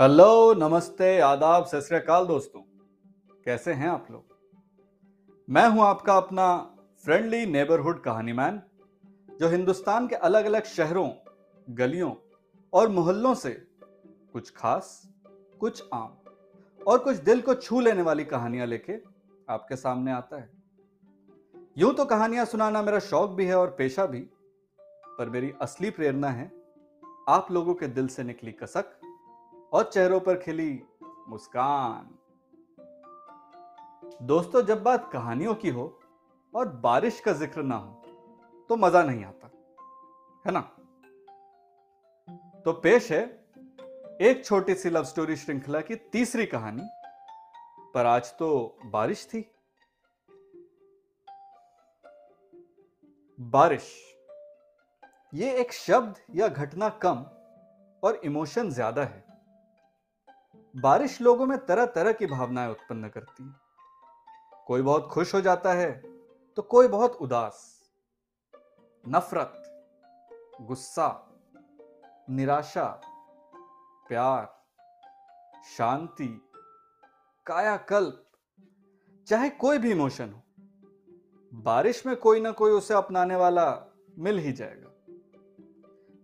Hello, नमस्ते, आदाब, सत दोस्तों। कैसे हैं आप लोग? मैं हूँ आपका अपना फ्रेंडली नेबरहुड कहानी मैन जो हिंदुस्तान के अलग अलग शहरों, गलियों और मोहल्लों से कुछ खास, कुछ आम और कुछ दिल को छू लेने वाली कहानियाँ लेके आपके सामने आता है। यूँ तो कहानियाँ सुनाना मेरा शौक भी है और पेशा भी, पर मेरी असली प्रेरणा है आप लोगों के दिल से निकली कसक और चेहरों पर खिली मुस्कान। दोस्तों, जब बात कहानियों की हो और बारिश का ज़िक्र ना हो तो मज़ा नहीं आता, है ना? तो पेश है एक छोटी सी लव स्टोरी श्रृंखला की तीसरी कहानी, पर आज तो बारिश थी। बारिश, ये एक शब्द या घटना कम और इमोशन ज़्यादा है। बारिश लोगों में तरह तरह की भावनाएँ उत्पन्न करती है। कोई बहुत खुश हो जाता है तो कोई बहुत उदास। नफरत, गुस्सा, निराशा, प्यार, शांति, कायाकल्प, चाहे कोई भी इमोशन हो, बारिश में कोई ना कोई उसे अपनाने वाला मिल ही जाएगा।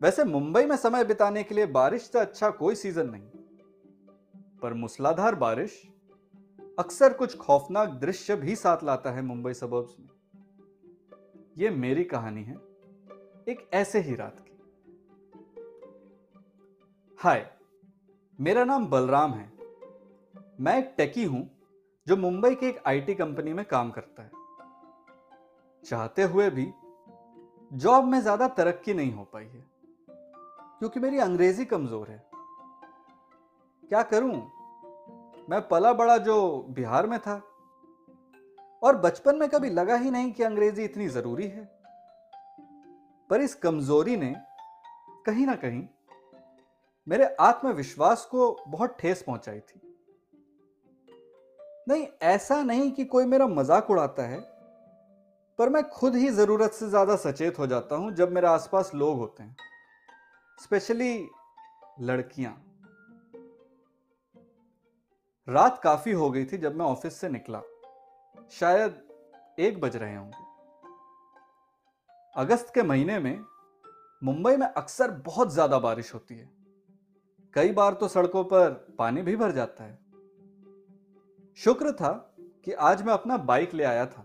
वैसे मुंबई में समय बिताने के लिए बारिश से अच्छा कोई सीज़न नहीं। पर मूसलाधार बारिश अक्सर कुछ खौफनाक दृश्य भी साथ लाता है मुंबई सबर्ब्स में। यह मेरी कहानी है, एक ऐसे ही रात की। हाय, मेरा नाम बलराम है। मैं एक टेकी हूँ, जो मुंबई की एक आईटी कंपनी में काम करता है। चाहते हुए भी जॉब में ज़्यादा तरक्की नहीं हो पाई है, क्योंकि मेरी अंग्रेज़ी कमज़ोर है। क्या करूँ? मैं पला बड़ा जो बिहार में था। और बचपन में कभी लगा ही नहीं कि अंग्रेज़ी इतनी ज़रूरी है। पर इस कमज़ोरी ने कहीं ना कहीं मेरे आत्मविश्वास को बहुत ठेस पहुंचाई थी। नहीं, ऐसा नहीं कि कोई मेरा मज़ाक उड़ाता है, पर मैं खुद ही ज़रूरत से ज़्यादा सचेत हो जाता हूँ जब मेरे आसपास लोग होते हैं, स्पेशली लड़कियाँ। रात काफ़ी हो गई थी जब मैं ऑफ़िस से निकला। शायद एक बज रहे होंगे। अगस्त के महीने में मुंबई में अक्सर बहुत ज़्यादा बारिश होती है। कई बार तो सड़कों पर पानी भी भर जाता है। शुक्र था कि आज मैं अपना बाइक ले आया था,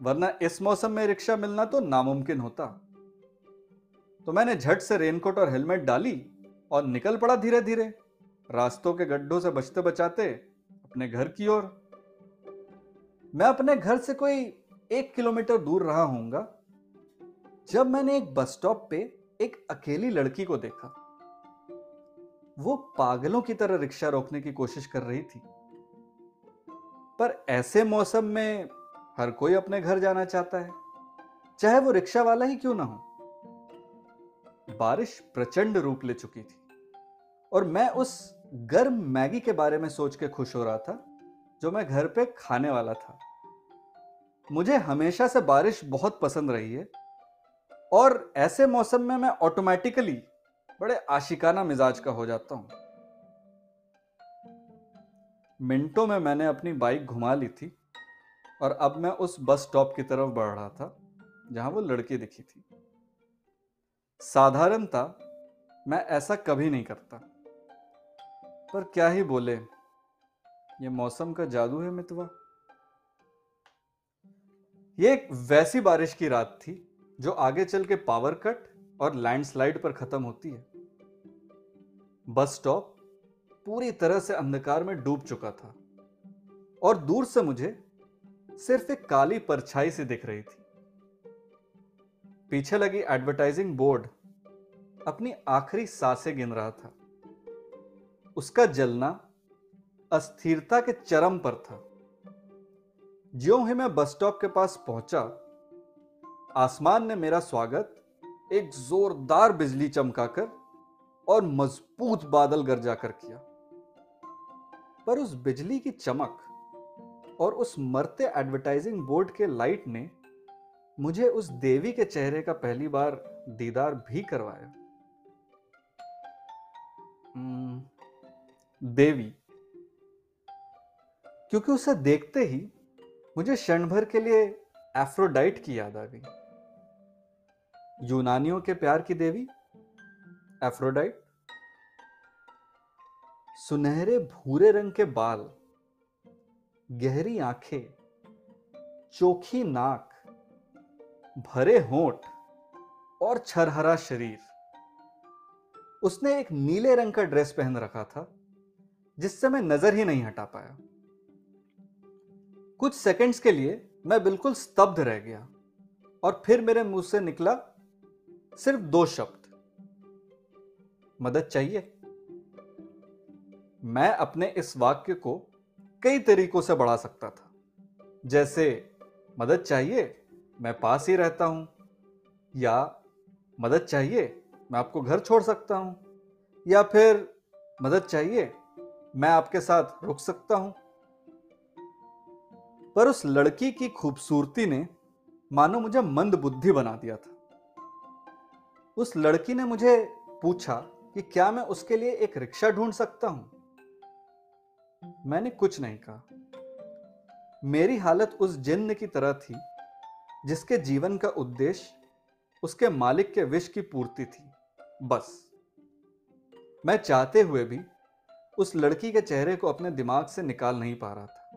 वरना इस मौसम में रिक्शा मिलना तो नामुमकिन होता। तो मैंने झट से रेनकोट और हेलमेट डाली और निकल पड़ा धीरे धीरे रास्तों के गड्ढों से बचते बचाते अपने घर की ओर। मैं अपने घर से कोई एक किलोमीटर दूर रहा होऊँगा, जब मैंने एक बस स्टॉप पे एक अकेली लड़की को देखा। वो पागलों की तरह रिक्शा रोकने की कोशिश कर रही थी। पर ऐसे मौसम में हर कोई अपने घर जाना चाहता है, चाहे वो रिक्शा वाला ही क्यों ना हो। बारिश प्रचंड रूप ले चुकी थी और मैं उस गर्म मैगी के बारे में सोच के खुश हो रहा था, जो मैं घर पे खाने वाला था। मुझे हमेशा से बारिश बहुत पसंद रही है, और ऐसे मौसम में मैं ऑटोमेटिकली बड़े आशिकाना मिजाज का हो जाता हूँ। मिनटों में मैंने अपनी बाइक घुमा ली थी, और अब मैं उस बस स्टॉप की तरफ़ बढ़ रहा था, जहाँ वो लड़की दिखी थी। साधारणता मैं ऐसा कभी नहीं करता। पर क्या ही बोले? ये मौसम का जादू है मितवा। ये एक वैसी बारिश की रात थी, जो आगे चल के पावर कट और लैंडस्लाइड पर खत्म होती है। बस स्टॉप पूरी तरह से अंधकार में डूब चुका था। और दूर से मुझे सिर्फ़ एक काली परछाई सी दिख रही थी। पीछे लगी एडवर्टाइजिंग बोर्ड अपनी आखिरी साँसें गिन रहा था। उसका जलना अस्थिरता के चरम पर था। ज्यों ही मैं बस स्टॉप के पास पहुँचा, आसमान ने मेरा स्वागत एक जोरदार बिजली चमकाकर और मज़बूत बादल गरजा कर किया। पर उस बिजली की चमक और उस मरते एडवर्टाइजिंग बोर्ड के लाइट ने मुझे उस देवी के चेहरे का पहली बार दीदार भी करवाया। देवी। क्योंकि उसे देखते ही मुझे क्षण भर के लिए एफ्रोडाइट की याद आ गई। यूनानियों के प्यार की देवी एफ्रोडाइट सुनहरे भूरे रंग के बाल, गहरी आँखें, चोखी नाक, भरे होंठ और छरहरा शरीर। उसने एक नीले रंग का ड्रेस पहन रखा था। जिससे मैं नज़र ही नहीं हटा पाया। कुछ सेकंड्स के लिए मैं बिल्कुल स्तब्ध रह गया और फिर मेरे मुँह से निकला सिर्फ़ दो शब्द। मदद चाहिए? मैं अपने इस वाक्य को कई तरीकों से बढ़ा सकता था। जैसे, मदद चाहिए, मैं पास ही रहता हूँ। या, मदद चाहिए, मैं आपको घर छोड़ सकता हूँ। या फिर, मदद चाहिए मैं आपके साथ रुक सकता हूँ? पर उस लड़की की खूबसूरती ने, मानो मुझे मंद बुद्धि बना दिया था। उस लड़की ने मुझे पूछा कि क्या मैं उसके लिए एक रिक्शा ढूंढ सकता हूँ? मैंने कुछ नहीं कहा। मेरी हालत उस जिन्न की तरह थी, जिसके जीवन का उद्देश्य उसके मालिक के विष की पूर्ति थी। बस। मैं चाहते हुए भी उस लड़की के चेहरे को अपने दिमाग से निकाल नहीं पा रहा था।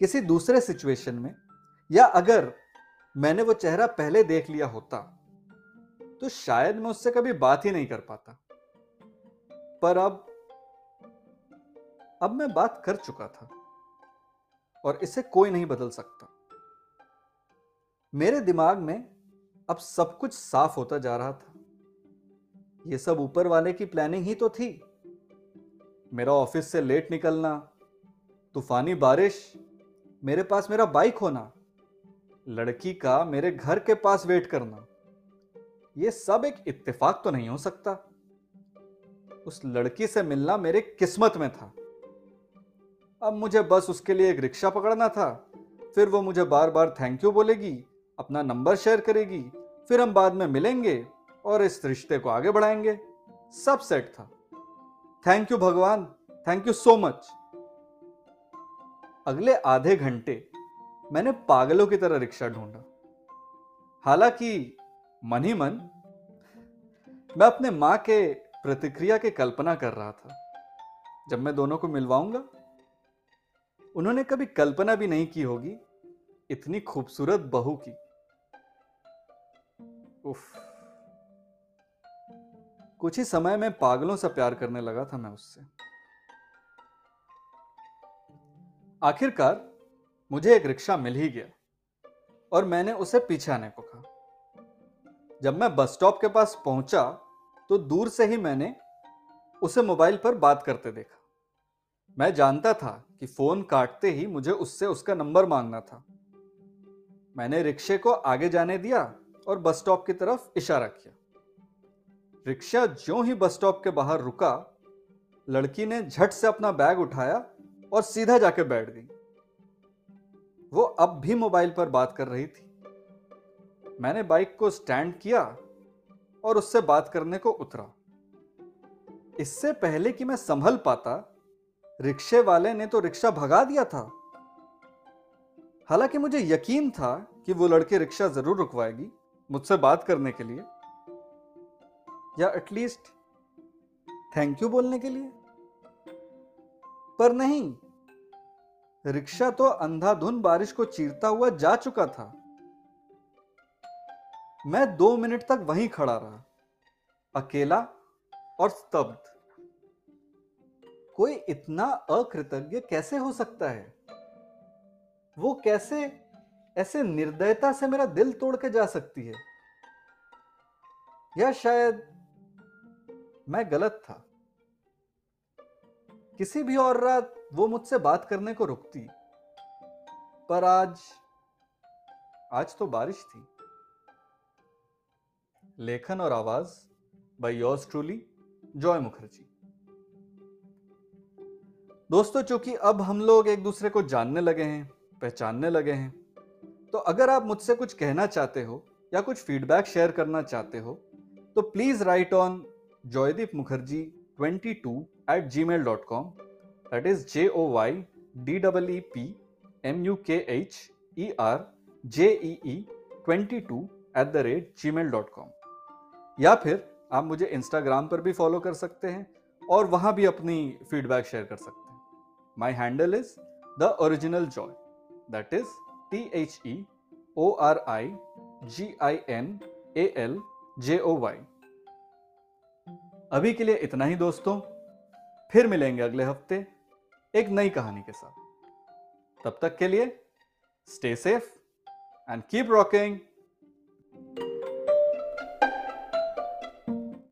किसी दूसरे सिचुएशन में, या अगर मैंने वो चेहरा पहले देख लिया होता तो शायद मैं उससे कभी बात ही नहीं कर पाता। पर अब अब मैं बात कर चुका था, और इसे कोई नहीं बदल सकता। मेरे दिमाग में अब सब कुछ साफ़ होता जा रहा था। यह सब ऊपर वाले की प्लानिंग ही तो थी। मेरा ऑफ़िस से लेट निकलना, तूफानी बारिश, मेरे पास मेरा बाइक होना, लड़की का मेरे घर के पास वेट करना, ये सब एक इत्तेफाक तो नहीं हो सकता। उस लड़की से मिलना मेरे किस्मत में था। अब मुझे बस उसके लिए एक रिक्शा पकड़ना था, फिर वो मुझे बार बार थैंक यू बोलेगी, अपना नंबर शेयर करेगी, फिर हम बाद में मिलेंगे और इस रिश्ते को आगे बढ़ाएँगे, सब सेट था। थैंक यू भगवान. थैंक यू सो मच अगले आधे घंटे मैंने पागलों की तरह रिक्शा ढूंढा। हालाँकि मन ही मन, मैं अपने माँ के प्रतिक्रिया की कल्पना कर रहा था। जब मैं दोनों को मिलवाऊँगा, उन्होंने कभी कल्पना भी नहीं की होगी, इतनी खूबसूरत बहू की। उफ। कुछ ही समय में पागलों से प्यार करने लगा था मैं उससे। आखिरकार मुझे एक रिक्शा मिल ही गया और मैंने उसे पीछे आने को कहा। जब मैं बस स्टॉप के पास पहुँचा तो दूर से ही मैंने उसे मोबाइल पर बात करते देखा। मैं जानता था कि फ़ोन काटते ही मुझे उससे उसका नंबर मांगना था। मैंने रिक्शे को आगे जाने दिया और बस स्टॉप की तरफ़ इशारा किया। रिक्शा जो ही बस स्टॉप के बाहर रुका, लड़की ने झट से अपना बैग उठाया और सीधा जाके बैठ गई। वो अब भी मोबाइल पर बात कर रही थी। मैंने बाइक को स्टैंड किया और उससे बात करने को उतरा। इससे पहले कि मैं संभल पाता, रिक्शे वाले ने तो रिक्शा भगा दिया था। हालाँकि मुझे यकीन था कि वो लड़के रिक्शा ज़रूर रुकवाएगी मुझसे बात करने के लिए। या एटलीस्ट थैंक यू बोलने के लिए? पर नहीं, रिक्शा तो अंधाधुन बारिश को चीरता हुआ जा चुका था। मैं दो मिनट तक वहीं खड़ा रहा, अकेला और स्तब्ध। कोई इतना अकृतज्ञ कैसे हो सकता है? वो कैसे ऐसे निर्दयता से मेरा दिल तोड़ के जा सकती है? या शायद मैं गलत था। किसी भी और रात वो मुझसे बात करने को रुकती। पर आज आज तो बारिश थी। लेखन और आवाज़ by yours truly Joy Mukherjee दोस्तों, चूँकि अब हम लोग एक दूसरे को जानने लगे हैं, पहचानने लगे हैं तो अगर आप मुझसे कुछ कहना चाहते हो या कुछ फीडबैक शेयर करना चाहते हो तो please write on Joydeep Mukherjee twenty two eight gmail dot com that is J O Y D double E P M U K H E R J E E twenty two eight the rate gmail dot com या फिर आप मुझे Instagram पर भी follow कर सकते हैं और वहाँ भी अपनी फीडबैक शेयर कर सकते हैं। My handle is the original Joy that is T H E O R I G I N A L J O Y अभी के लिए इतना ही दोस्तों। फिर मिलेंगे अगले हफ़्ते एक नई कहानी के साथ। तब तक के लिए stay safe and keep rocking